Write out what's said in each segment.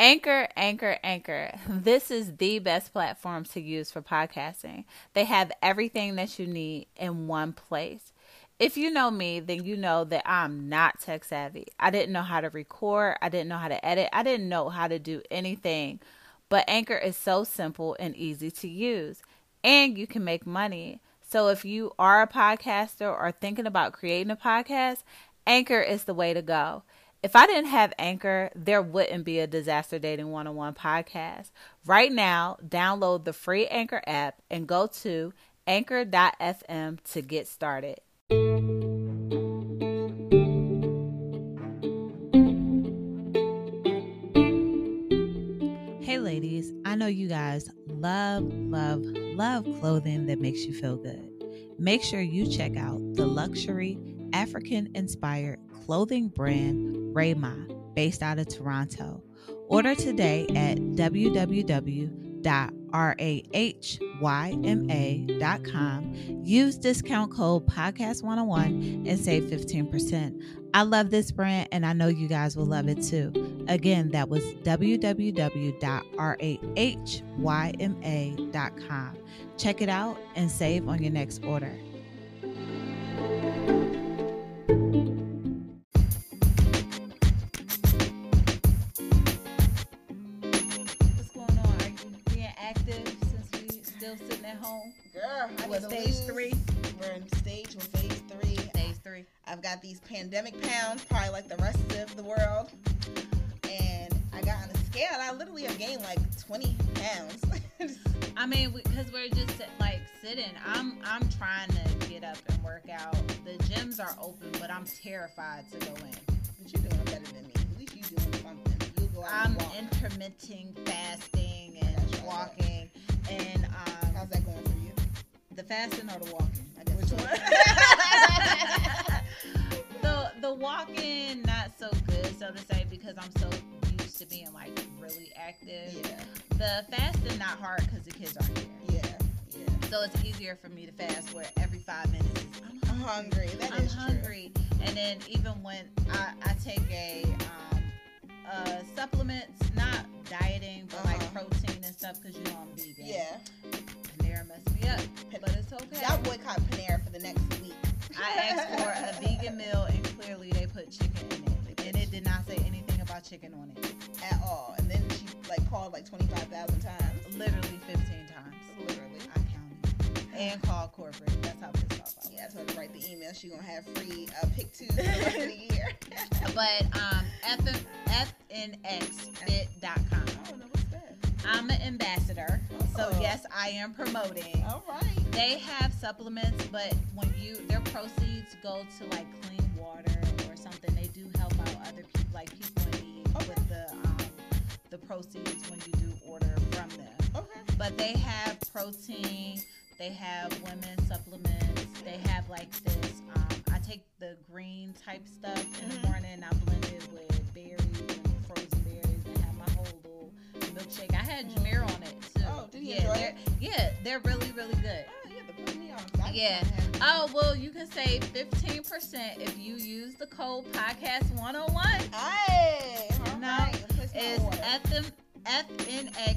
Anchor, Anchor, Anchor. This is the best platform to use for podcasting. They have everything that you need in one place. If you know me, then you know that I'm not tech savvy. I didn't know how to record, I didn't know how to edit, I didn't know how to do anything. But Anchor is so simple and easy to use, and you can make money. So if you are a podcaster or thinking about creating a podcast, Anchor is the way to go. If I didn't have Anchor, there wouldn't be a Disaster Dating 101 podcast. Right now, download the free Anchor app and go to anchor.fm to get started. Hey, ladies, I know you guys love, love, love clothing that makes you feel good. Make sure you check out the luxury African inspired clothing brand Rahyma, based out of Toronto. Order today at www.rahyma.com. Use discount code podcast101 and save 15%. I love this brand and I know you guys will love it too. Again, that was www.rahyma.com. Check it out and save on your next order. Pandemic pounds, probably like the rest of the world. And I got on a scale and I literally have gained like 20 pounds. I mean, because we're just like sitting. I'm I'm trying to get up and work out. The gyms are open, but I'm terrified to go in. but you're doing better than me. At least you're doing something. You'll go out I'm intermittent fasting and That's right. walking, and um, How's that going for you? the fasting or the walking. I guess Which one? the walking not so good, so to say, because I'm so used to being like really active. yeah, The fasting not hard because the kids aren't here. yeah, yeah. So it's easier for me to fast where every five minutes is I'm I'm hungry. That I'm is true. hungry. And then even when I, I take a um, uh, supplements, not dieting, but like Uh-huh. protein and stuff, because you know I'm vegan. Yeah. Panera messed me up, but it's okay. Y'all boycott Panera for the next week. I asked for a vegan meal, and clearly they put chicken in it, and it did not say anything about chicken on it. at all. And then she like called like 25,000 times. Literally 15 times. Literally. I counted. And called corporate. That's how pissed off I was. Yeah, I told her to write the email. She gonna have free uh, pick two for the rest of the year. But um, fnxfit.com. I'm an ambassador, so Oh. yes, I am promoting. All right. They have supplements, but when you their proceeds go to like clean water or something, they do help out other people, like people in need Okay. with the um, the proceeds when you do order from them. Okay. But they have protein, they have women's supplements, they have like this. Um, I take the green type stuff in the Mhm. morning. I blend it with berries milkshake. I had Jameer on it too. Oh, did he yeah, enjoy they're, it? Yeah, they're really really good. Oh, you have to put me on. 'cause Yeah. Oh well, you can save fifteen percent if you use the code podcast one hundred and one. Hey. All No, right. It's fm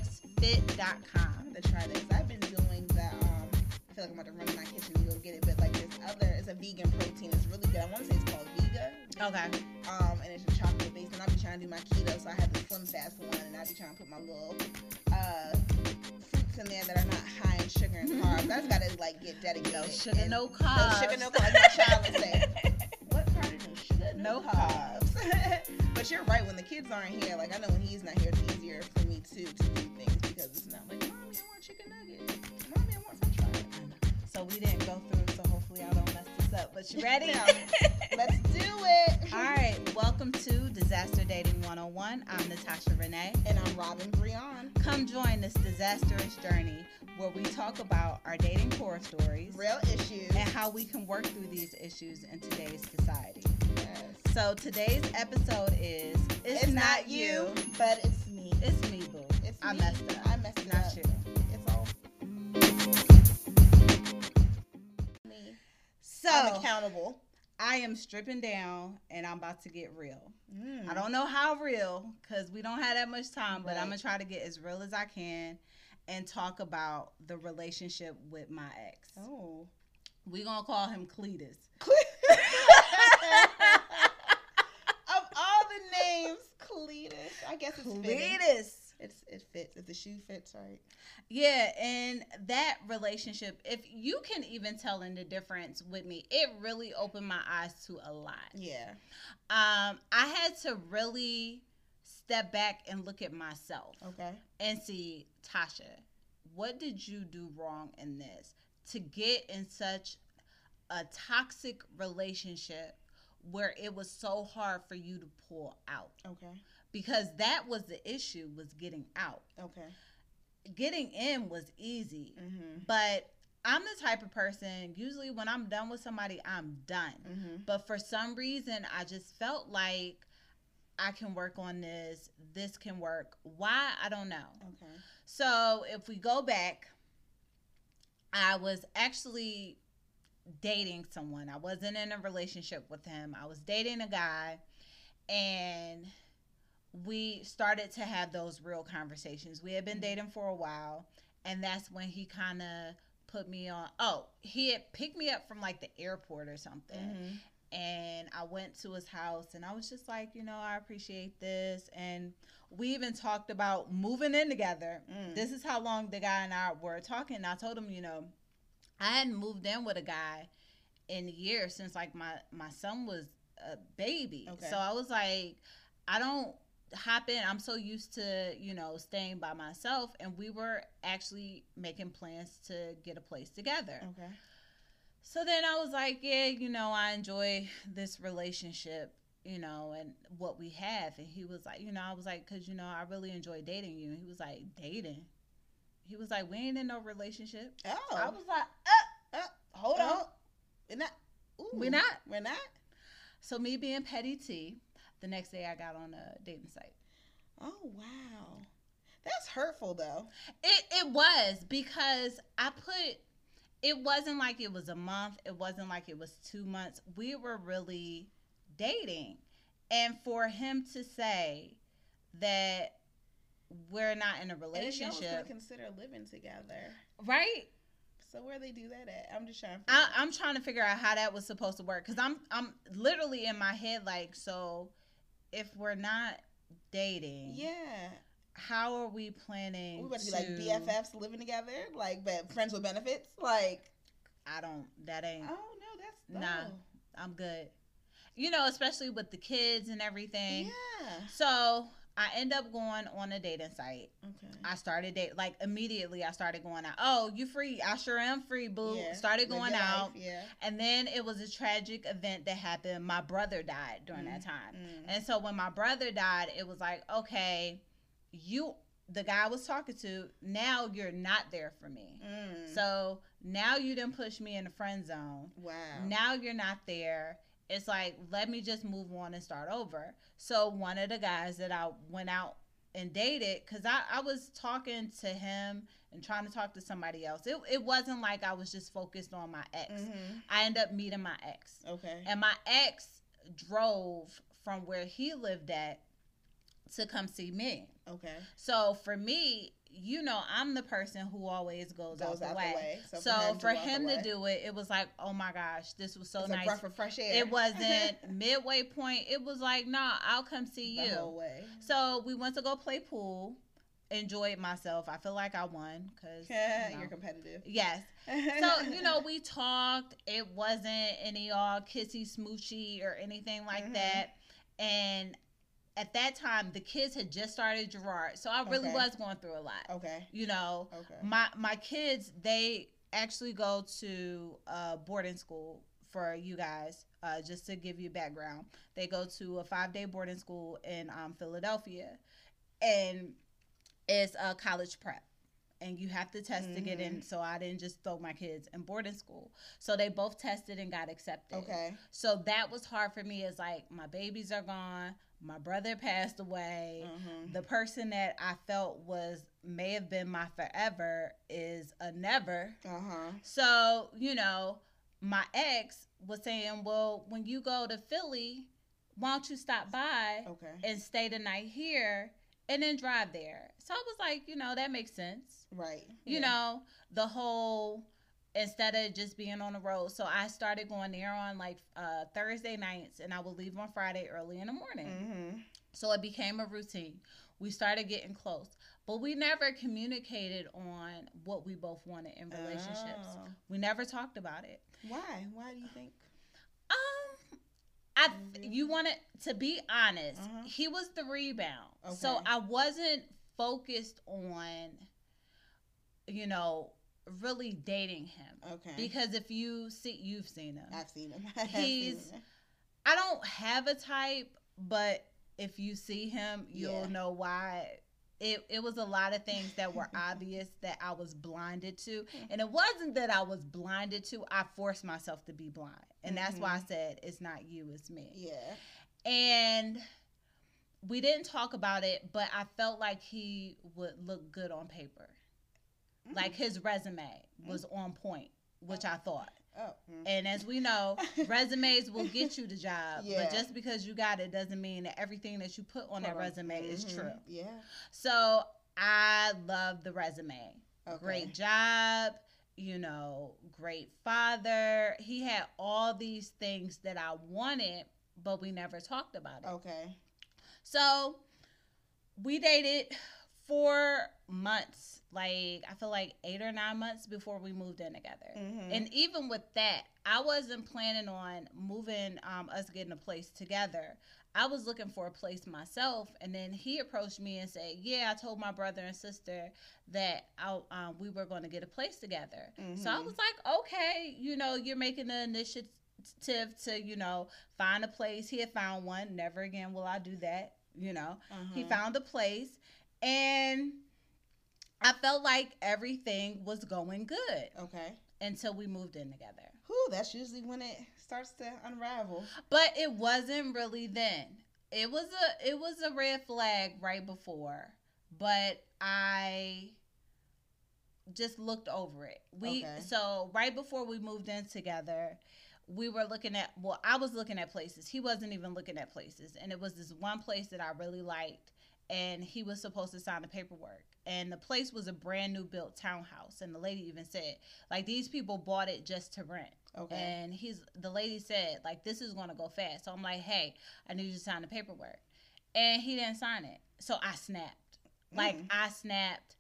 fnxfit.com. I'm gonna try this. I've been doing the. Um, I feel like I'm about to run in my kitchen and go get it, but like this other, it's a vegan protein. It's really good. I want to say it's called Vega. Okay. Um, and it's trying to do my keto, so I have the slim fast one, and I be trying to put my little uh fruits in there that are not high in sugar and carbs. I just gotta like get dedicated. No sugar, and- no No carbs. sugar, no carbs. Like my child would say. What part of no sugar, No no, carbs? but you're right. When the kids aren't here, like I know when he's not here, it's easier for me too to do things because it's not like, mommy, I want chicken nuggets. Mommy, I want French fries. So we didn't go through, up. But you ready? Let's do it. All right. Welcome to Disaster Dating 101. I'm Natasha Renee. And I'm Robyn Breon. Come join this disastrous journey where we talk about our dating horror stories Real issues. and how we can work through these issues in today's society. Yes. So today's episode is It's, It's, not you, but it's me. It's me, boo. It's I me. messed up. I messed Not up. you. So I'm accountable. I am stripping down and I'm about to get real. Mm. I don't know how real because we don't have that much time, but I'm gonna try to get as real as I can and talk about the relationship with my ex. Oh. we gonna call him Cletus. of all the names, Cletus. I guess it's fitting. It's it fits. If the shoe fits right. Yeah, and that relationship, if you can even tell in the difference with me, it really opened my eyes to a lot. Yeah. Um, I had to really step back and look at myself Okay. and see, Tasha, what did you do wrong in this to get in such a toxic relationship where it was so hard for you to pull out? Okay. Because that was the issue was getting out. Okay. Getting in was easy. Mm-hmm. But I'm the type of person, usually when I'm done with somebody, I'm done. Mm-hmm. But for some reason, I just felt like I can work on this. This can work. Why? I don't know. Okay. So if we go back, I was actually dating someone. I wasn't in a relationship with him. I was dating a guy, and we started to have those real conversations. We had been Mhm. dating for a while, and that's when he kind of put me on. Oh, he had picked me up from like the airport or something Mm-hmm. and I went to his house and I was just like, you know, I appreciate this. And we even talked about moving in together. Mm. This is how long the guy and I were talking. And I told him, you know, I hadn't moved in with a guy in years since like my my son was a baby. Okay. So I was like, I don't hop in. I'm so used to, you know, staying by myself and we were actually making plans to get a place together. Okay. So then I was like, yeah, you know, I enjoy this relationship, you know, and what we have. And he was like, you know, I was like, because, you know, I really enjoy dating you. And he was like, dating? He was like, we ain't in no relationship. Oh. I was like, uh, uh, hold on. oh, We're not. Ooh, We're not. We're not. So me being petty T, the next day I got on a dating site. Oh wow. That's hurtful though. It it was because I put it wasn't like it was a month, it wasn't like it was 2 months. We were really dating. And for him to say that we're not in a And if y'all was gonna relationship, consider living together. right? So where they do that at? I'm just trying. To I, I'm trying to figure out how that was supposed to work because I'm I'm literally in my head like, so if we're not dating, yeah. how are we planning? We about to be like BFFs living together, like but friends with benefits. Like, I don't. That ain't. oh no, that's Nah. I'm good. You know, especially with the kids and everything. Yeah. So I end up going on a dating site. Okay. I started date like immediately. I started going out. Oh, you free? I sure am free, boo. Yeah. Started going out, life, Yeah. and then it was a tragic event that happened. My brother died during that time, Mm. and so when my brother died, it was like, okay, you, the guy I was talking to, now you're not there for me. Mm. So now you didn't push me in the friend zone. wow. Now you're not there. It's like, let me just move on and start over. So one of the guys that I went out and dated, because I, I was talking to him and trying to talk to somebody else. It, it wasn't like I was just focused on my ex. Mhm. I ended up meeting my ex. Okay. And my ex drove from where he lived at to come see me. Okay. So for me, you know, I'm the person who always goes, Goes out the way. So, So, for to him, to do it, it was like, oh my gosh, this was so it's nice. breath of fresh air. It wasn't midway point. It was like, nah, I'll come see the you. whole way. So we went to go play pool. Enjoyed myself. I feel like I won because Yeah, you know. you're competitive. yes. So you know, we talked. It wasn't any all kissy smoochy or anything like Mhm. that. And at that time, the kids had just started Girard, so I really Okay. was going through a lot. okay. You know, Okay. my my kids they actually go to uh, boarding school for you guys. Uh, just to give you background, they go to a five day boarding school in um, Philadelphia, and it's a college prep. And you have to test to get in. So I didn't just throw my kids in boarding school. So they both tested and got accepted. Okay. So that was hard for me. It's like my babies are gone. My brother passed away Mhm. the person that I felt was may have been my forever is a never. Uh huh. So, you know, my ex was saying, "Well, when you go to Philly, why don't you stop by Okay. and stay the night here and then drive there?" So I was like, you know, that makes sense. Right. You Yeah. know, the whole instead of just being on the road. So I started going there on like uh, Thursday nights, and I would leave on Friday early in the morning. Mm-hmm. So it became a routine. We started getting close, but we never communicated on what we both wanted in relationships. Oh. We never talked about it. Why? Why do you think? Um, I you wanted to be honest. Uh-huh. He was the rebound, so I wasn't focused on, you know, really dating him. Okay. Because if you see, you've seen him. I've seen him. I've He's- seen him. I don't have a type, but if you see him, you'll Yeah. know why. It, it was a lot of things that were obvious that I was blinded to. Mm-hmm. And it wasn't that I was blinded to, I forced myself to be blind. And that's why I mm-hmm. said, it's not you, it's me. Yeah. And we didn't talk about it, but I felt like he would look good on paper. Mm-hmm. Like his resume was on point, which I thought. Oh. mm. And as we know, resumes will get you the job. Yeah. But just because you got it doesn't mean that everything that you put on that resume is Mhm. true. Yeah. So I love the resume. Okay. Great job, you know, great father. He had all these things that I wanted, but we never talked about it. Okay. So we dated for months, like I feel like eight or nine months before we moved in together. Mhm. And even with that, I wasn't planning on moving um, us getting a place together. I was looking for a place myself, and then he approached me and said, "Yeah, I told my brother and sister that I, um, we were going to get a place together." So I Mhm. was like, "Okay, you know, you're making the initiative to, you know, find a place." He had found one. Never again will I do that. You know, he Uh-huh. found a place, and I felt like everything was going good Okay. until we moved in together. Whew, that's usually when it starts to unravel. But it wasn't really then. It was a it was a red flag right before, but I just looked over it. We Okay. so right before we moved in together, we were looking at well, I was looking at places. He wasn't even looking at places, and it was this one place that I really liked and he was supposed to sign the paperwork. And the place was a brand new built townhouse and the lady even said like these people bought it just to rent. Okay. And he's the lady said, like, this is gonna go fast. So I'm like, hey, I need you to sign the paperwork. And he didn't sign it. So I snapped. Like Mm. I snapped.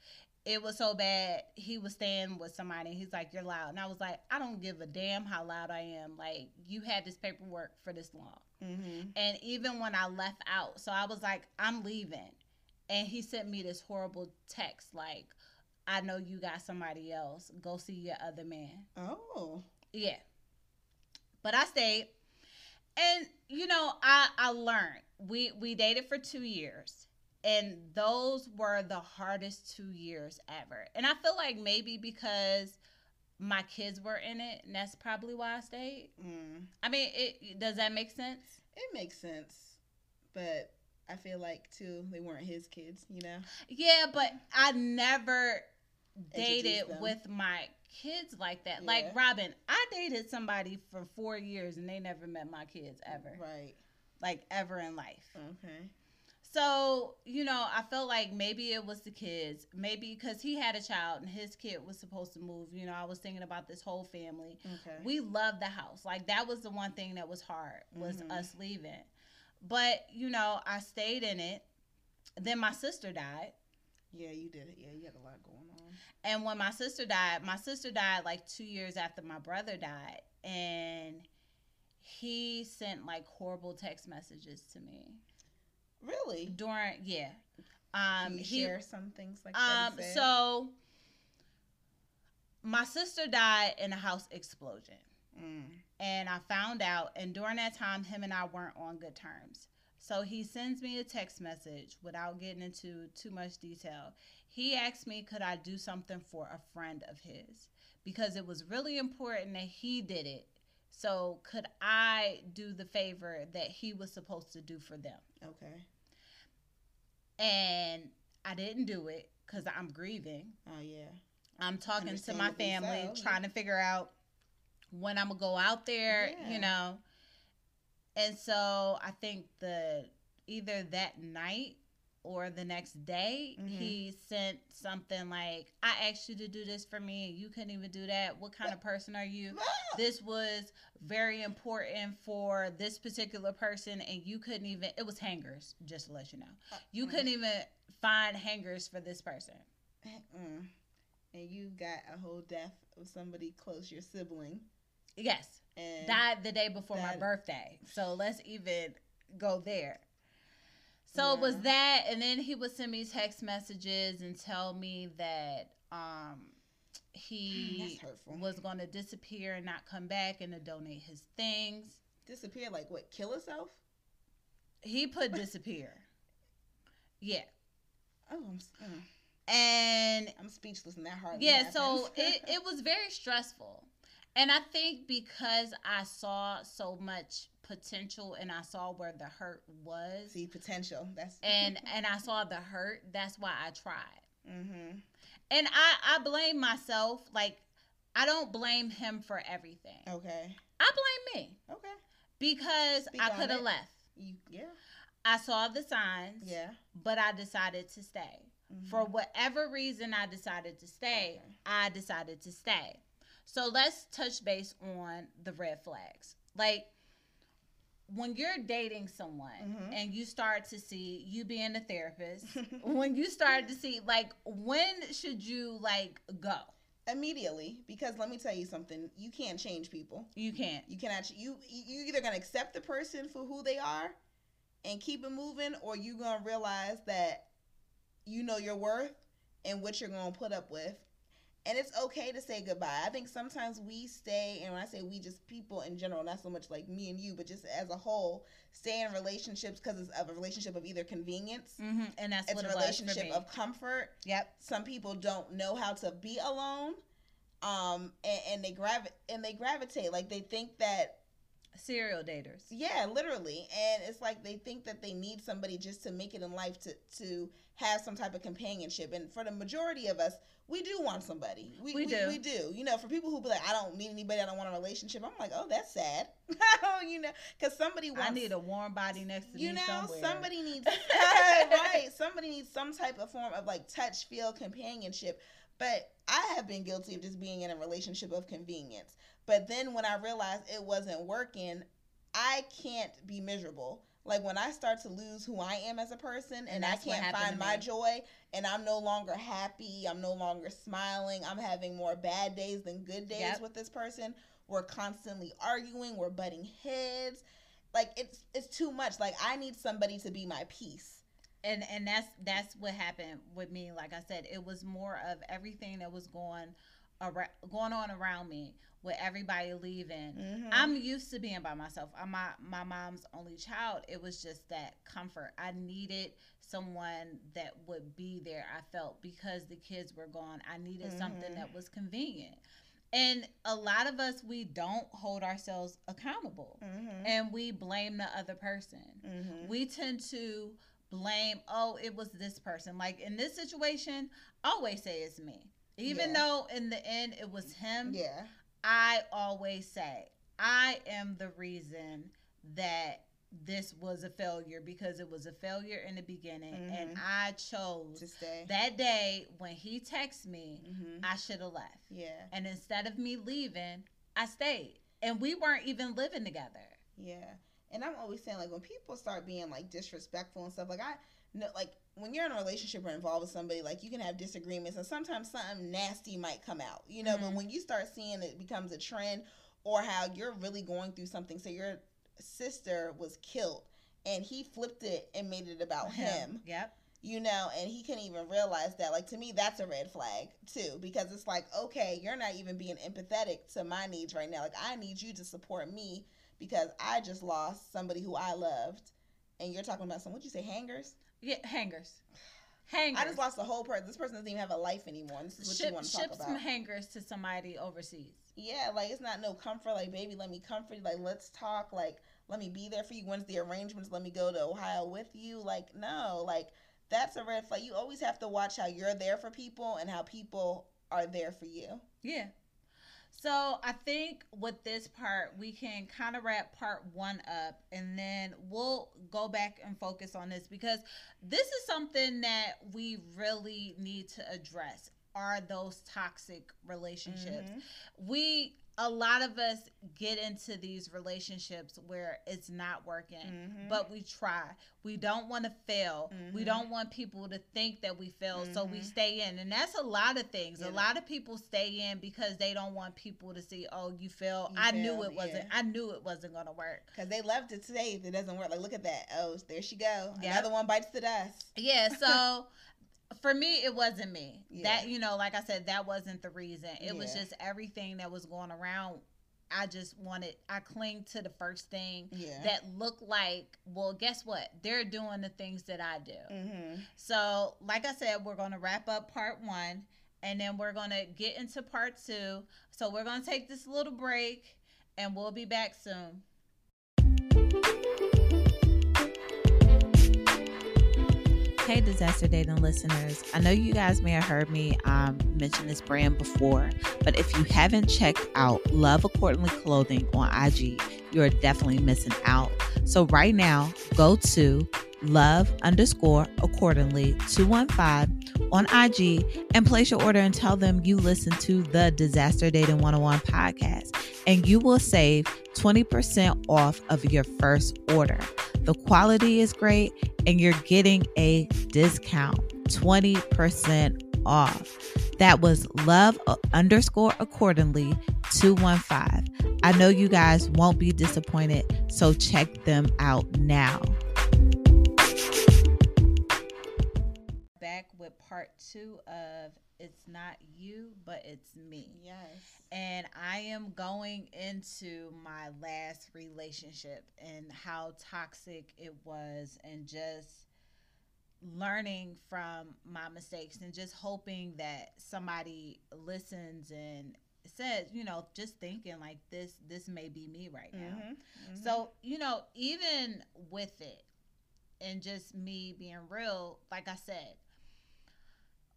It was so bad. He was staying with somebody and he's like, You're loud. And I was like, I don't give a damn how loud I am. Like, you had this paperwork for this long. Mm-hmm. And even when I left out, so I was like, I'm leaving. And he sent me this horrible text like, I know you got somebody else. Go see your other man. Oh. Yeah. But I stayed. And you know, I I learned. We we dated for 2 years. And those were the hardest 2 years ever. And I feel like maybe because my kids were in it, and that's probably why I stayed. Mm. I mean, it does that make sense? It makes sense, but I feel like too they weren't his kids. You know. Yeah, but I never dated with my kids like that. Like Robyn, I dated somebody for 4 years and they never met my kids ever. Right. Like ever in life. Okay. So, you know, I felt like maybe it was the kids. Maybe because he had a child and his kid was supposed to move. You know, I was thinking about this whole family. Okay. We loved the house. Like that was the one thing that was hard was Mhm. us leaving. But, you know, I stayed in it. Then my sister died. yeah, you did it. Yeah, you had a lot going on. And when my sister died, my sister died like 2 years after my brother died and he sent like horrible text messages to me. Really? During yeah. Can Um you he share some things like that? Um, said? so my sister died in a house explosion. Mm. And I found out, and during that time, him and I weren't on good terms. So he sends me a text message without getting into too much detail. He asked me, could I do something for a friend of his? Because it was really important that he did it. So could I do the favor that he was supposed to do for them? Okay. And I didn't do it because I'm grieving. Oh yeah. I'm talking to my family, so. trying to figure out when I'm gonna go out there, Yeah. you know. And so I think the either that night or the next day Mhm. he sent something like I asked you to do this for me and you couldn't even do that. What kind of person are you? This was very important for this particular person and you couldn't even it was hangers, just to let you know. You couldn't even find hangers for this person. Mm. And you got a whole death of somebody close, your sibling, Yes. and died the day before my birthday. So let's even go there. So it was that, and then he would send me text messages and tell me that um he was going to disappear and not come back and to donate his things. disappear like what? Kill himself? He put disappear. Yeah. Oh, I'm, mm. And I'm speechless in that hard. yeah so it, it was very stressful and i think because i saw so much potential and i saw where the hurt was see potential. That's and and i saw the hurt that's why i tried mm-hmm. and i i blame myself like i don't blame him for everything Okay. i blame me Okay. because Speak i could have left You yeah i saw the signs yeah. but i decided to stay Mhm. for whatever reason I decided to stay, Okay. I decided to stay. So let's touch base on the red flags. Like when you're dating someone Mhm. and you start to see you being a therapist, when you start to see like when should you like go? immediately because let me tell you something. You can't change people. You can't. You cannot. You you either gonna accept the person for who they are and keep it moving, or you gonna realize that you know your worth and what you're gonna put up with. And it's okay to say goodbye. I think sometimes we stay, and when I say we, just people in general, not so much like me and you, but just as a whole, stay in relationships because it's of a relationship of either convenience, hmm And that's it's what a it was for relationship of comfort, yep. some people don't know how to be alone um and, and they gravi- and they gravitate like they think that Serial daters. yeah literally. And it's like they think that they need somebody just to make it in life to to have some type of companionship. And for the majority of us we do want somebody. We, We we do. we do. You know for people who be like i don't need anybody. I don't want a relationship. I'm like oh that's sad. You know because somebody wants I need a warm body next to you me You know somewhere. somebody needs right. Somebody needs some type of form of like touch feel companionship but i have been guilty of just being in a relationship of convenience. But then when i realized it wasn't working i can't be miserable. Like when i start to lose who i am as a person and, And i can't find my joy and i'm no longer happy i'm no longer smiling i'm having more bad days than good days Yep. with this person we're constantly arguing we're butting heads. Like it's it's too much. Like i need somebody to be my peace and and that's that's what happened with me. Like i said it was more of everything that was going around, going on around me with everybody leaving. Mhm. i'm used to being by myself. I'm my, my mom's only child. It was just that comfort. I needed someone that would be there i felt because the kids were gone. I needed something Mhm. that was convenient. And a lot of us we don't hold ourselves accountable. Mm-hmm. and we blame the other person. Mm-hmm. we tend to blame oh it was this person. Like in this situation always say it's me. Even Yeah. though in the end it was him yeah. I always say i am the reason that this was a failure because it was a failure in the beginning and Mhm. i chose to stay. that day when he texted me mm-hmm. i should have left. Yeah. And instead of me leaving i stayed. And we weren't even living together. Yeah and i'm always saying like when people start being like disrespectful and stuff like i know like when you're in a relationship or involved with somebody like you can have disagreements and sometimes something nasty might come out you know but Mhm. when you start seeing it becomes a trend or how you're really going through something so your sister was killed and he flipped it and made it about him yep you know, and he couldn't even realize that. Like to me, that's a red flag too, because it's like, okay, you're not even being empathetic to my needs right now. Like I need you to support me because I just lost somebody who I loved, and you're talking about some. What'd you say, hangers? Yeah, hangers. Hangers. I just lost the whole person. This person doesn't even have a life anymore. And this is what ship, you want to talk about. ship some hangers to somebody overseas. yeah, like it's not no comfort. Like baby, let me comfort you. Like let's talk. Like let me be there for you. When's the arrangements? Let me go to Ohio with you. Like no, like that's a red flag. You always have to watch how you're there for people and how people are there for you. Yeah. So I think with this part, we can kind of wrap part one up and then we'll go back and focus on this because this is something that we really need to address are those toxic relationships. Mhm. We a lot of us get into these relationships where it's not working, Mhm. but we try. We don't want to fail. We Mhm. don't want people to think that we fail, so we Mhm. stay in. And that's a lot of things. Yeah. A lot of people stay in because they don't want people to see, "Oh, you fail." You I knew it wasn't. yeah. I knew it wasn't going to work. Because they love to say if it doesn't work, like look at that. Oh, there she go. Yep. Another one bites the dust. Yeah, so for me it wasn't me. Yeah. That you know, like I said, that wasn't the reason. It was just everything that was going around. I just wanted I cling to the first thing Yeah. that looked like, well, guess what? They're doing the things that I do. mm-hmm. So, like I said, we're going to wrap up part 1 and then we're going to get into part 2. So, we're going to take this little break and we'll be back soon. Hey, disaster dating listeners. I know you guys may have heard me um, mention this brand before, but if you haven't checked out Love Accordingly Clothing on IG, you're definitely missing out. So, right now, go to love underscore accordingly 215 on IG and place your order and tell them you listen to the Disaster Dating 101 podcast, and you will save 20% off of your first order. The quality is great and you're getting a discount 20% off. That was love underscore accordingly 215. I know you guys won't be disappointed, so check them out now. Part two of It's Not You, but It's Me Yes. and I am going into my last relationship and how toxic it was, and just learning from my mistakes, and just hoping that somebody listens and says, you know, just thinking like this, this may be me right now. Mhm. So, you know, even with it and just me being real, like I said,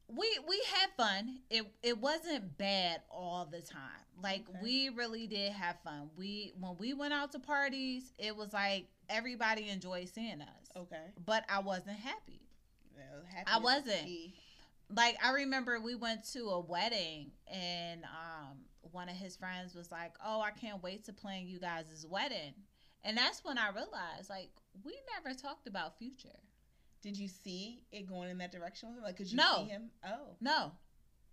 we we had fun. It it wasn't bad all the time. Like Okay. we really did have fun. We when we went out to parties, it was like everybody enjoyed seeing us. okay. But I wasn't happy. Well, I wasn't. Like I remember we went to a wedding and um one of his friends was like, "Oh, I can't wait to plan you guys' wedding." And that's when I realized like we never talked about future. Did you see it going in that direction with him? Like, could you No. see him? Oh. No.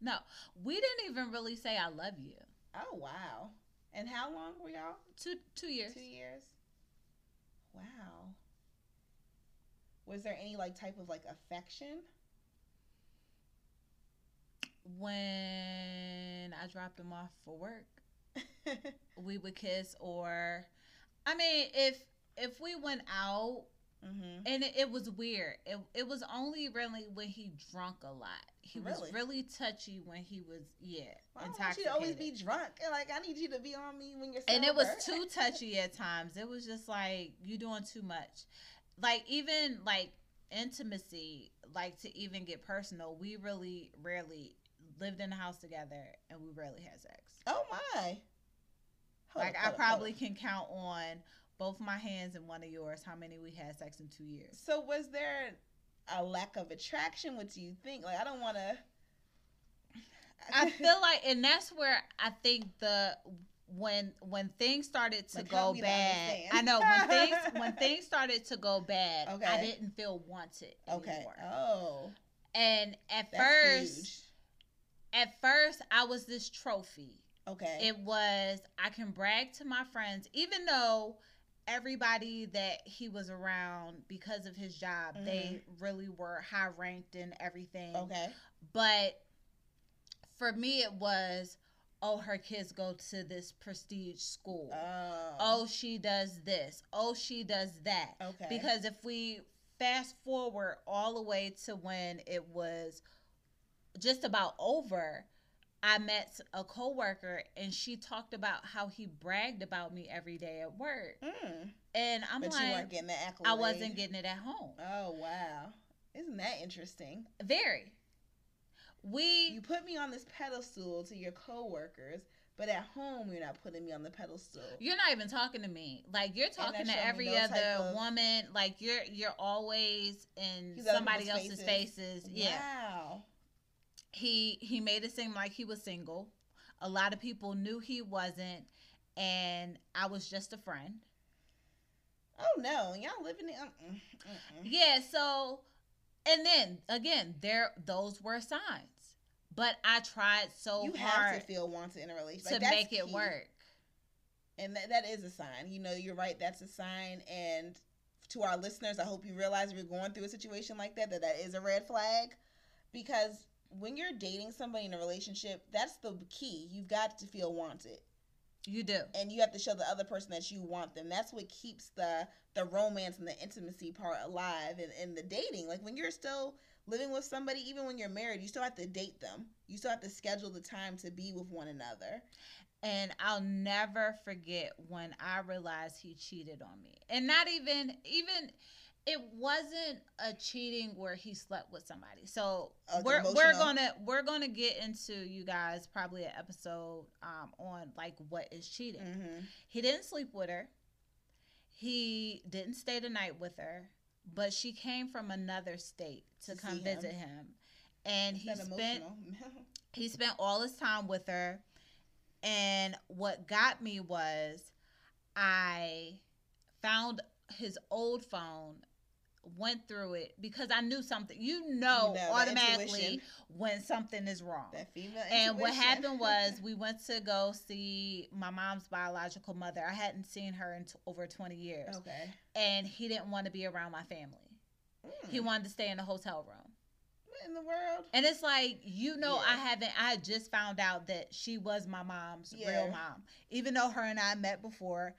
No. We didn't even really say I love you. Oh wow. And how long were y'all? 2 2 years. Two years. Wow. Was there any like type of like affection? When I dropped him off for work, we would kiss or I mean, if if we went out mm-hmm. and it, it was weird. It it was only really when he drunk a lot. He Really? was really touchy when he was yeah don't intoxicated. you always be drunk. Like I need you to be on me when you're sober. and it was too touchy at times. It was just like you doing too much. Like even like intimacy, like to even get personal, we really rarely lived in the house together and we rarely had sex. Oh my. Hold like up, I up, probably can count on both my hands and one of yours how many we had sex in two years. So was there a lack of attraction? What do you think? Like I don't want to. I feel like, and that's where I think the when when things started to Like, go bad. I know when things when things started to go bad. okay. I didn't feel wanted okay. anymore. Oh, And at that's first, huge. at first, I was this trophy. Okay. It was I can brag to my friends, even though everybody that he was around because of his job, they mm-hmm. really were high ranked and everything. okay. But for me, it was, oh, her kids go to this prestige school. Oh. oh, she does this. Oh, she does that. Okay. Because if we fast forward all the way to when it was just about over, I met a coworker and she talked about how he bragged about me every day at work. Mm. And I'm but like, getting the accolade. I wasn't getting it at home. Oh wow! Isn't that interesting? Very. We You put me on this pedestal to your coworkers, But at home, you're not putting me on the pedestal. You're not even talking to me. Like you're talking to every no other of- woman. Like you're you're always in He's somebody else's faces. faces. Yeah. Wow. He he made it seem like he was single. A lot of people knew he wasn't, and I was just a friend. Oh no, y'all living in. Mm-mm, mm-mm. Yeah, so and then again, there those were signs. But I tried so you hard to feel wanted in a relationship to Like, that's make it key. work. and that, that is a sign. You know, you're right. That's a sign. And to our listeners, I hope you realize if you're going through a situation like that, that that is a red flag, because when you're dating somebody in a relationship, that's the key. You've got to feel wanted. You do. and you have to show the other person that you want them. That's what keeps the the romance and the intimacy part alive and, and the dating. Like when you're still living with somebody, even when you're married, you still have to date them. You still have to schedule the time to be with one another. And I'll never forget when I realized he cheated on me. And not even even it wasn't a cheating where he slept with somebody. So it's we're we're gonna we're gonna get into you guys probably an episode um on like what is cheating. Mm-hmm. He didn't sleep with her. He didn't stay the night with her, but she came from another state to, To come him. visit him. And he spent he spent all his time with her and what got me was i found his old phone went through it because i knew something you know, You know, automatically when something is wrong that female. intuition. and what happened was we went to go see my mom's biological mother i hadn't seen her in t- over 20 years okay. and he didn't want to be around my family he Mm. wanted to stay in the hotel room What in the world? and it's like, you know, Yeah. I haven't, I just found out that she was my mom's Yeah. real mom, even though her and I met before.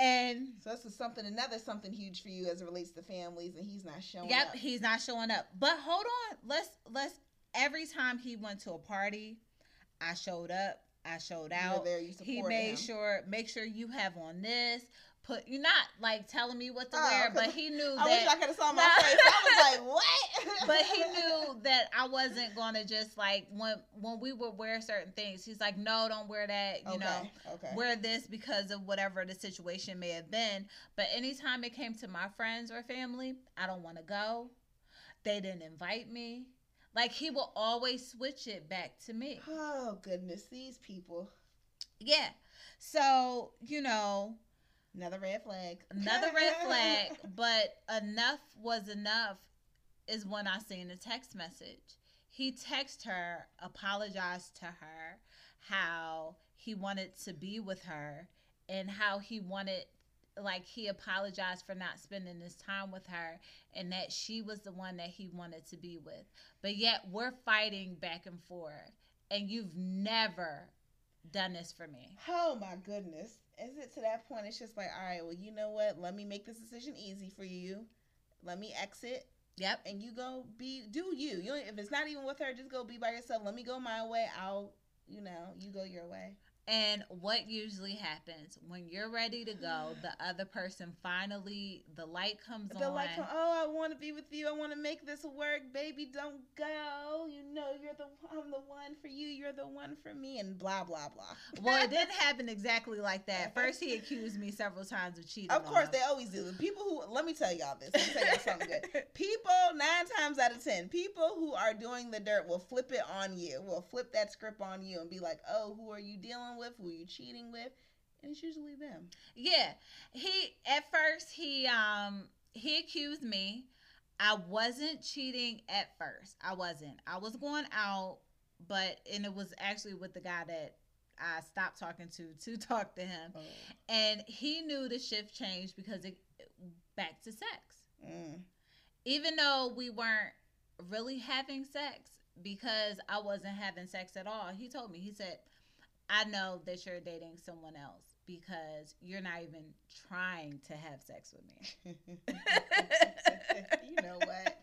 And So this is something another something huge for you as it relates to families, and he's not showing up. yep, up. he's not showing up. But hold on, let's, let's, every time he went to a party, I showed up, I showed out. there, He made him. sure, make sure you have on this. Put you're not like telling me what to Oh, wear, but he knew I wish that. I could have saw my face. I was like, what? but he knew that I wasn't gonna just like when when we would wear certain things. He's like, no, don't wear that. You okay. know, okay. wear this because of whatever the situation may have been. But anytime it came to my friends or family, I don't want to go. They didn't invite me. Like he will always switch it back to me. Oh goodness, these people. Yeah. So you know, Another red flag. another red flag. But enough was enough is when I seen a text message. He texted her, apologized to her, how he wanted to be with her and how he wanted like he apologized for not spending this time with her and that she was the one that he wanted to be with. But yet we're fighting back and forth and you've never done this for me. Oh my goodness. Is it to that point? It's just like, all right, well, you know what? Let me make this decision easy for you. Let me exit, Yep. and you go be do you. You if it's not even with her, just go be by yourself. Let me go my way. I'll, you know, you go your way. And what usually happens when you're ready to go, the other person finally the light comes They're on. like, oh, I want to be with you. I want to make this work, baby. Don't go. You know, you're the I'm the one for you. You're the one for me, and blah blah blah. well, it didn't happen exactly like that. First, he accused me several times of cheating. Of course, they always do. The people who let me tell y'all this. Let me tell y'all something good. People nine times out of ten, people who are doing the dirt will flip it on you. Will flip that script on you and be like, "Oh, who are you dealing with? Who are you cheating with?" And it's usually them. Yeah, he at first he um he accused me. I wasn't cheating at first. I wasn't. I was going out, but and it was actually with the guy that I stopped talking to to talk to him. and he knew the shift changed because it back to sex Mm. even though we weren't really having sex because i wasn't having sex at all he told me he said i know that you're dating someone else because you're not even trying to have sex with me you know what?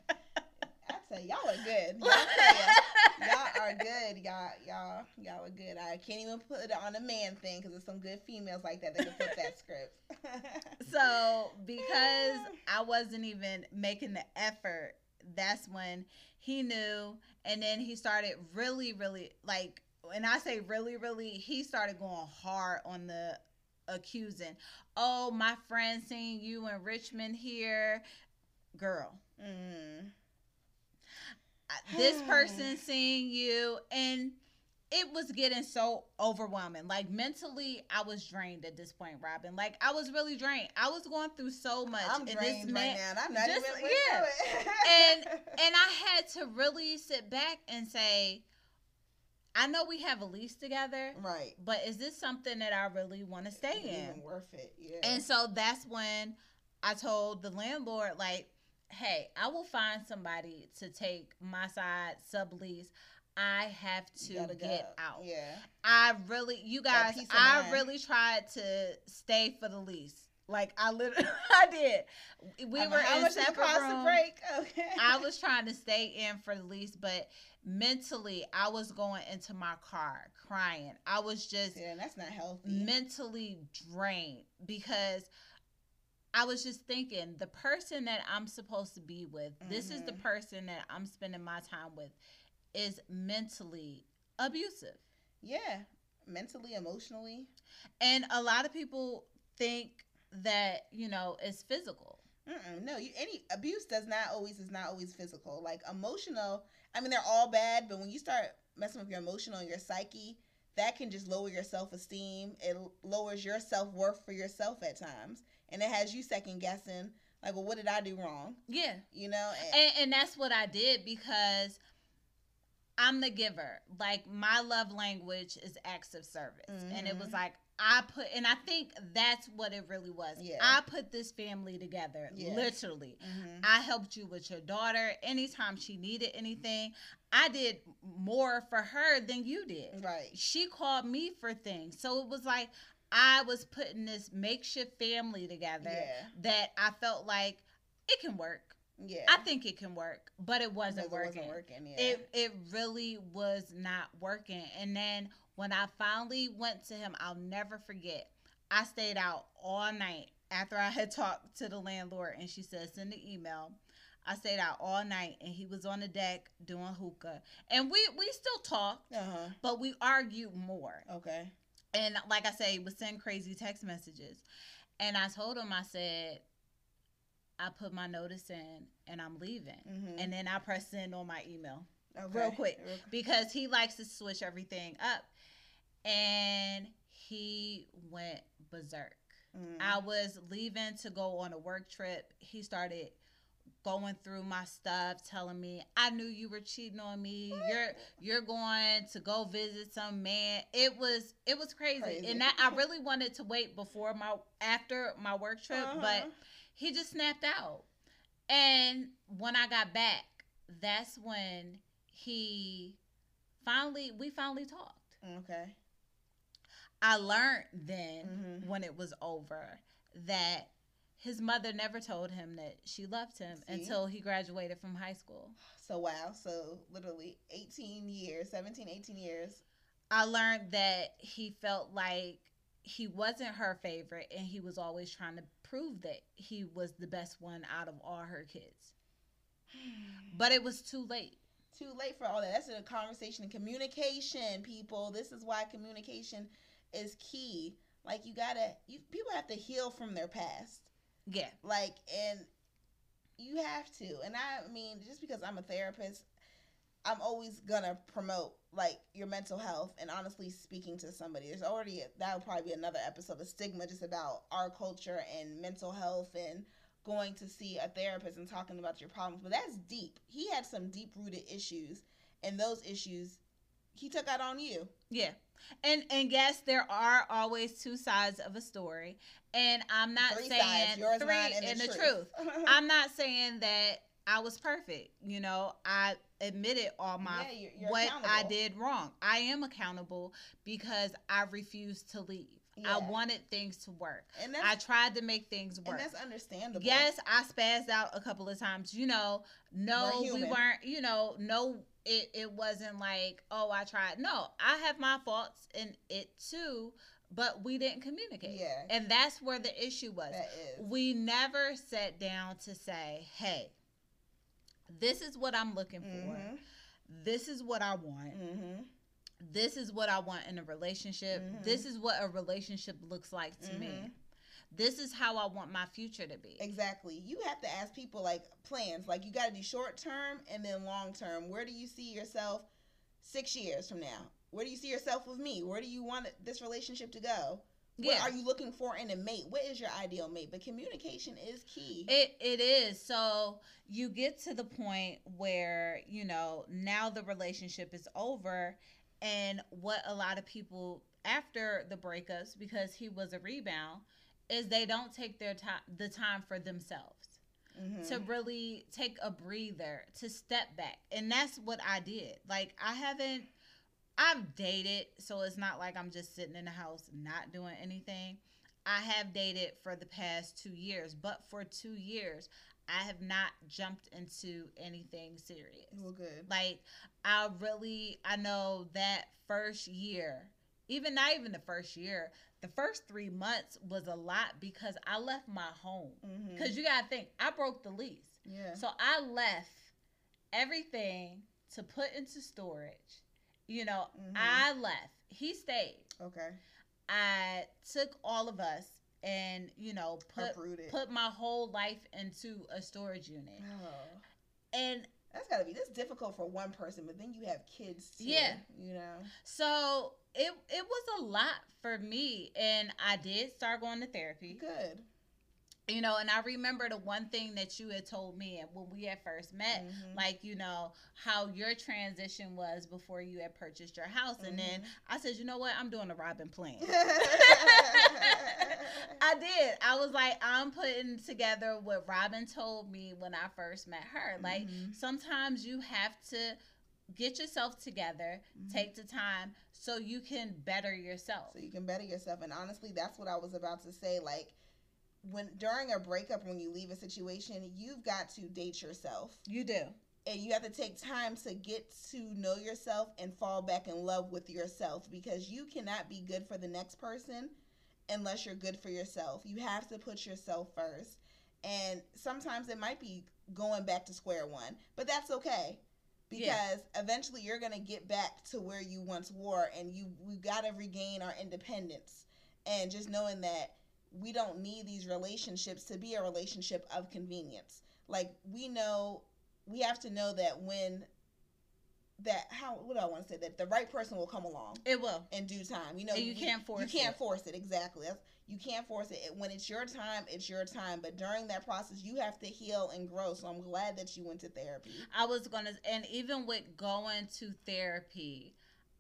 I say y'all are good. Y'all, y'all are good. Y'all, y'all, y'all are good. I can't even put it on a man thing because there's some good females like that that can flip that script. so because i wasn't even making the effort that's when he knew and then he started really really like and I say really, really, he started going hard on the accusing. Oh, my friend seeing you in Richmond here, girl. Mm. This person seeing you, and it was getting so overwhelming. Like mentally, I was drained at this point, Robyn. Like I was really drained. I was going through so much. I'm and drained this man, right now. and I'm not just- even yeah. and and I had to really sit back and say, I know we have a lease together, right. but is this something that I really want to stay in? Even worth it. Yeah. And so that's when I told the landlord, like, hey, I will find somebody to take my side sublease. I have to get go. out. Yeah. I really, you guys, I mind. really tried to stay for the lease. Like I literally, I did. We I'm were in much does it separate cost to rooms. break? Okay. I was trying to stay in for the lease, but mentally, I was going into my car crying. I was just Yeah, that's not healthy. mentally drained because I was just thinking the person that I'm supposed to be with, this is the Mhm. person that I'm spending my time with, is mentally abusive. yeah. Mentally, emotionally. And a lot of people think that, you know, it's physical. Mm-mm, no, you any abuse does not always is not always physical. Like emotional, I mean they're all bad, but when you start messing with your emotional and your psyche, that can just lower your self esteem. It lowers your self worth for yourself at times, and it has you second guessing. Like, well, what did I do wrong? Yeah. You know, and, And, and that's what I did because I'm the giver. Like my love language is acts of service. And it was Mhm. like I put and I think that's what it really was. Yeah. I put this family together, Yeah. literally. Mhm. I helped you with your daughter anytime she needed anything. I did more for her than you did. right, She called me for things. So it was like I was putting this makeshift family together yeah, that I felt like it can work. yeah. I think it can work, but it wasn't Because working. Wasn't working. Yeah. It it really was not working. And then when I finally went to him, I'll never forget. I stayed out all night after I had talked to the landlord, and she said send the email. I stayed out all night, and he was on the deck doing hookah, and we we still talked, uh huh. but we argued more. Okay. And like I say, would send crazy text messages. And I told him, I said, I put my notice in and I'm leaving. Mm-hmm. And then I press send on my email okay. real quick. Because he likes to switch everything up. And he went berserk. Mm. I was leaving to go on a work trip. He started going through my stuff, telling me, "I knew you were cheating on me. You're you're going to go visit some man." It was it was crazy, Crazy. and that I really wanted to wait before my after my work trip, Uh-huh. but he just snapped out. And when I got back, that's when he finally we finally talked. okay. I learned then Mhm. when it was over that his mother never told him that she loved him See? until he graduated from high school. So wow. So literally 18 years, 17, 18 years. I learned that he felt like he wasn't her favorite and he was always trying to prove that he was the best one out of all her kids. But it was too late. Too late for all that. That's a conversation and communication, people. This is why communication is key. Like you gotta, you people have to heal from their past. Yeah. Like, and you have to. And I mean, just because I'm a therapist, I'm always gonna promote like your mental health and honestly speaking to somebody. There's already that would probably be another episode of stigma just about our culture and mental health and going to see a therapist and talking about your problems. But that's deep. He had some deep rooted issues, and those issues he took out on you. Yeah. And and yes, there are always two sides of a story. And I'm not Three saying sides, yours, three mine, and, and the, the truth. I'm not saying that I was perfect. You know, I admitted all my Yeah, you're- you're what I did wrong. I am accountable because I refused to leave. I wanted things to work. and that's I tried to make things and work. that's understandable. Yes, I spazzed out a couple of times. You know, no, We're we weren't. You know, no, it it wasn't like, oh, I tried. No, I have my faults in it too, but we didn't communicate. Yeah. and that's where the issue was. is. We never sat down to say, hey, this is what I'm looking for. Mhm. This is what I want. Mm-hmm. This is what I want in a relationship. Mhm. This is what a relationship looks like to me. Mhm. This is how I want my future to be. Exactly. You have to ask people like plans. Like you got to do short term and then long term. Where do you see yourself six years from now? Where do you see yourself with me? Where do you want this relationship to go? What Yeah. are you looking for in a mate? What is your ideal mate? But communication is key. It it is. So you get to the point where, you know, now the relationship is over and what a lot of people after the breakups because he was a rebound is they don't take their time the time for themselves Mhm. to really take a breather, to step back. And that's what I did. Like I haven't I've dated, so it's not like I'm just sitting in the house not doing anything. I have dated for the past 2 years, but for 2 years I have not jumped into anything serious. well, good. Like I really I know that first year, even not even the first year, the first 3 months was a lot because I left my home. Mhm. Cuz you got to think, I broke the lease. yeah. So I left everything to put into storage. You know, Mhm. I left. He stayed. okay. I took all of us and, you know, put put my whole life into a storage unit. Oh. And That's gotta be this difficult for one person, but then you have kids too. Yeah. You know. so it it was a lot for me and I did start going to therapy. Good. You know, and I remember the one thing that you had told me when we had first met, Mhm. like you know how your transition was before you had purchased your house and then Mhm. i said you know what i'm doing a Robyn plan i did i was like i'm putting together what Robyn told me when i first met her like Mhm. sometimes you have to get yourself together Mhm. take the time so you can better yourself so you can better yourself and honestly that's what i was about to say like when during a breakup when you leave a situation you've got to date yourself. You do. And you have to take time to get to know yourself and fall back in love with yourself because you cannot be good for the next person unless you're good for yourself. You have to put yourself first. And sometimes it might be going back to square one but that's okay because Yeah. eventually you're going to get back to where you once were and you we got to regain our independence. And just knowing that we don't need these relationships to be a relationship of convenience like we know we have to know that when that how what do I want to say that the right person will come along it will in due time. You know, And you can't force You can't it. force it exactly. That's, you can't force it. When it's your time, it's your time. But during that process, you have to heal and grow. So I'm glad that you went to therapy. I was gonna, and even with going to therapy,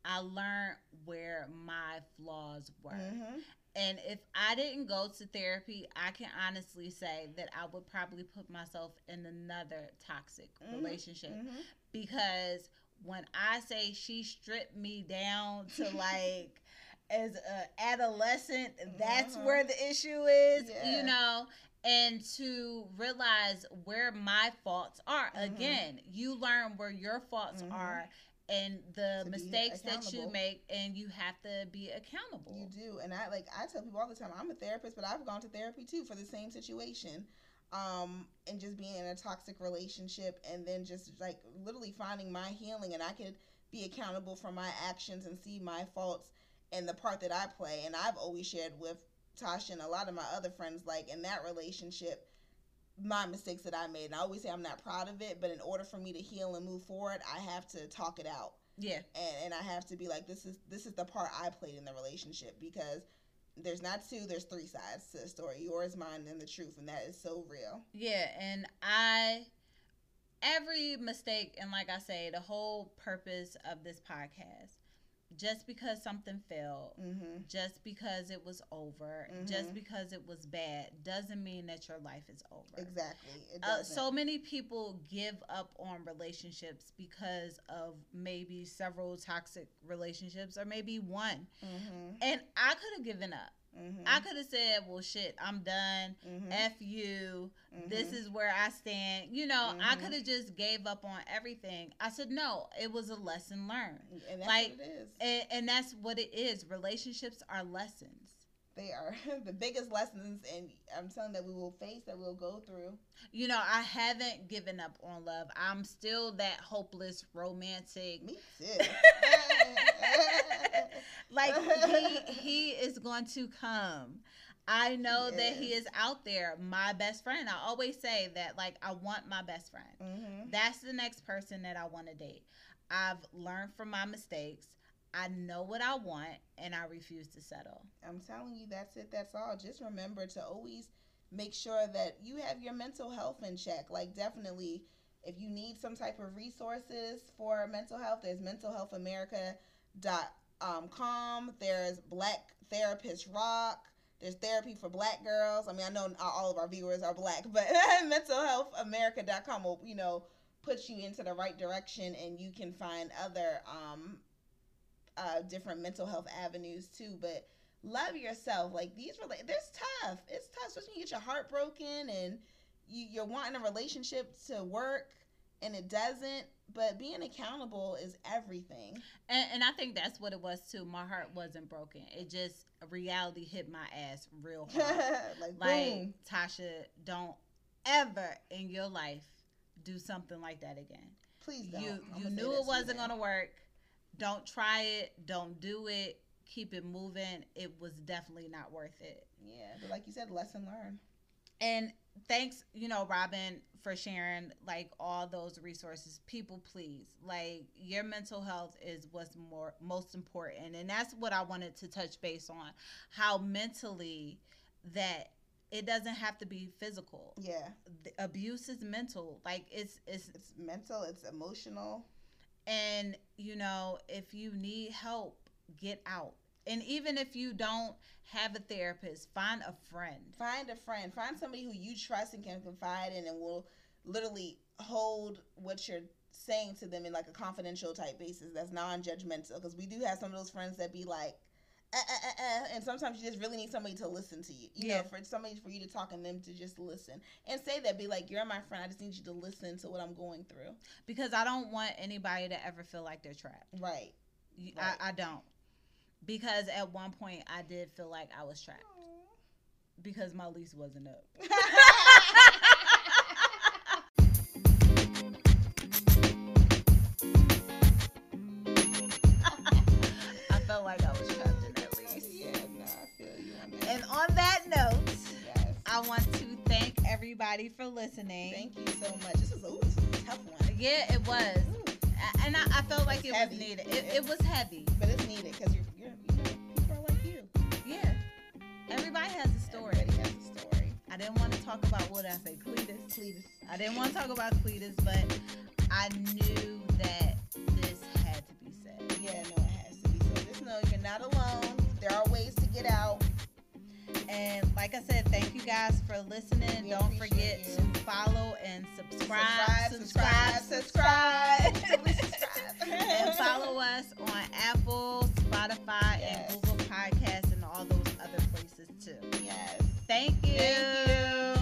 I learned where my flaws were. Mhm. And if I didn't go to therapy, I can honestly say that I would probably put myself in another toxic Mhm. relationship Mhm. because when I say she stripped me down to like as a adolescent, that's Mhm. where the issue is, Yeah. you know, and to realize where my faults are. Mhm. Again, you learn where your faults Mhm. are and the mistakes that you make and you have to be accountable. You do, and I like I tell people all the time. I'm a therapist, but I've gone to therapy too for the same situation, um, and just being in a toxic relationship, and then just like literally finding my healing, and I could be accountable for my actions and see my faults and the part that I play. And I've always shared with Tasha and a lot of my other friends, like in that relationship, my mistakes that I made. And I always say I'm not proud of it, but in order for me to heal and move forward, I have to talk it out yeah. and, and I have to be like this is this is the part I played in the relationship because there's not two, there's three sides to the story. Yours, mine, and the truth, and that is so real. Yeah, and I every mistake and like I say, the whole purpose of this podcast, just because something failed, Mm-hmm. just because it was over, Mhm. just because it was bad, doesn't mean that your life is over. Exactly. Uh, so many people give up on relationships because of maybe several toxic relationships or maybe one. mm-hmm. And I could have given up. Mm-hmm. I could have said, well, shit, I'm done. mm-hmm. F you. This is where I stand. You know, I Mhm. could have just gave up on everything. I said, no, it was a lesson learned. and that's like, what it is. And, and that's what it is. Relationships are lessons. They are the biggest lessons, and I'm telling that we will face, that we'll go through. You know, I haven't given up on love. I'm still that hopeless romantic. Me too. like he he is going to come. I know He that he is. out there, my best friend. I always say that like I want my best friend. hmm That's the next person that I want to date. I've learned from my mistakes. I know what I want and I refuse to settle. I'm telling you, that's it. That's all. Just remember to always make sure that you have your mental health in check. Like, definitely, if you need some type of resources for mental health, there's mentalhealthamerica.com. There's Black Therapist Rock. There's therapy for black girls. I mean, I know all of our viewers are black, but mentalhealthamerica.com will, you know, put you into the right direction and you can find other um, uh, different mental health avenues too. But love yourself. Like these this tough. It's tough, especially when you get your heart broken and you, you're wanting a relationship to work and it doesn't. But being accountable is everything. And, and I think that's what it was too. My heart wasn't broken. It just reality hit my ass real hard. like, like boom. Tasha, don't ever in your life do something like that again. Please don't. You I'ma you knew it wasn't gonna work. Don't try it. Don't do it. Keep it moving. It was definitely not worth it. Yeah, but like you said, lesson learned. And thanks, you know, Robyn, for sharing like all those resources. People, please, like your mental health is what's more most important, and that's what I wanted to touch base on. How mentally that it doesn't have to be physical. Yeah, The abuse is mental. Like it's it's it's mental. It's emotional. and you know if you need help, get out. And even if you don't have a therapist, find a friend. Find a friend. Find somebody who you trust and can confide in, and will literally hold what you're saying to them in like a confidential type basis. That's non-judgmental. Because we do have some of those friends that be like, eh, eh, eh, and sometimes you just really need somebody to listen to you. You Yeah. know, for somebody for you to talk and them to just listen and say that. Be like, you're my friend. I just need you to listen to what I'm going through. because I don't want anybody to ever feel like they're trapped. Right. Right. I, I don't. Because at one point I did feel like I was trapped because my lease wasn't up. I felt like I was trapped in that lease. yeah, no, I feel you on that. And on that note, yes. I want to thank everybody for listening. Thank you so much. This is, ooh, this is a tough one. Yeah, it was. Ooh, And I, I felt like It's it heavy. was needed. It, it was heavy. but it's needed because you're, Everybody has a story. Everybody has a story. I didn't want to talk about what I say, Cletus. Cletus. I didn't want to talk about Cletus, but I knew that this had to be said. Yeah, no, it has to be. So just know you're not alone. There are ways to get out. And like I said, thank you guys for listening. We Don't forget you. to follow and subscribe, subscribe, subscribe, subscribe. subscribe. and follow us on Apple, Spotify, Yes. and Google Podcasts to. Yes. Thank you. Thank you.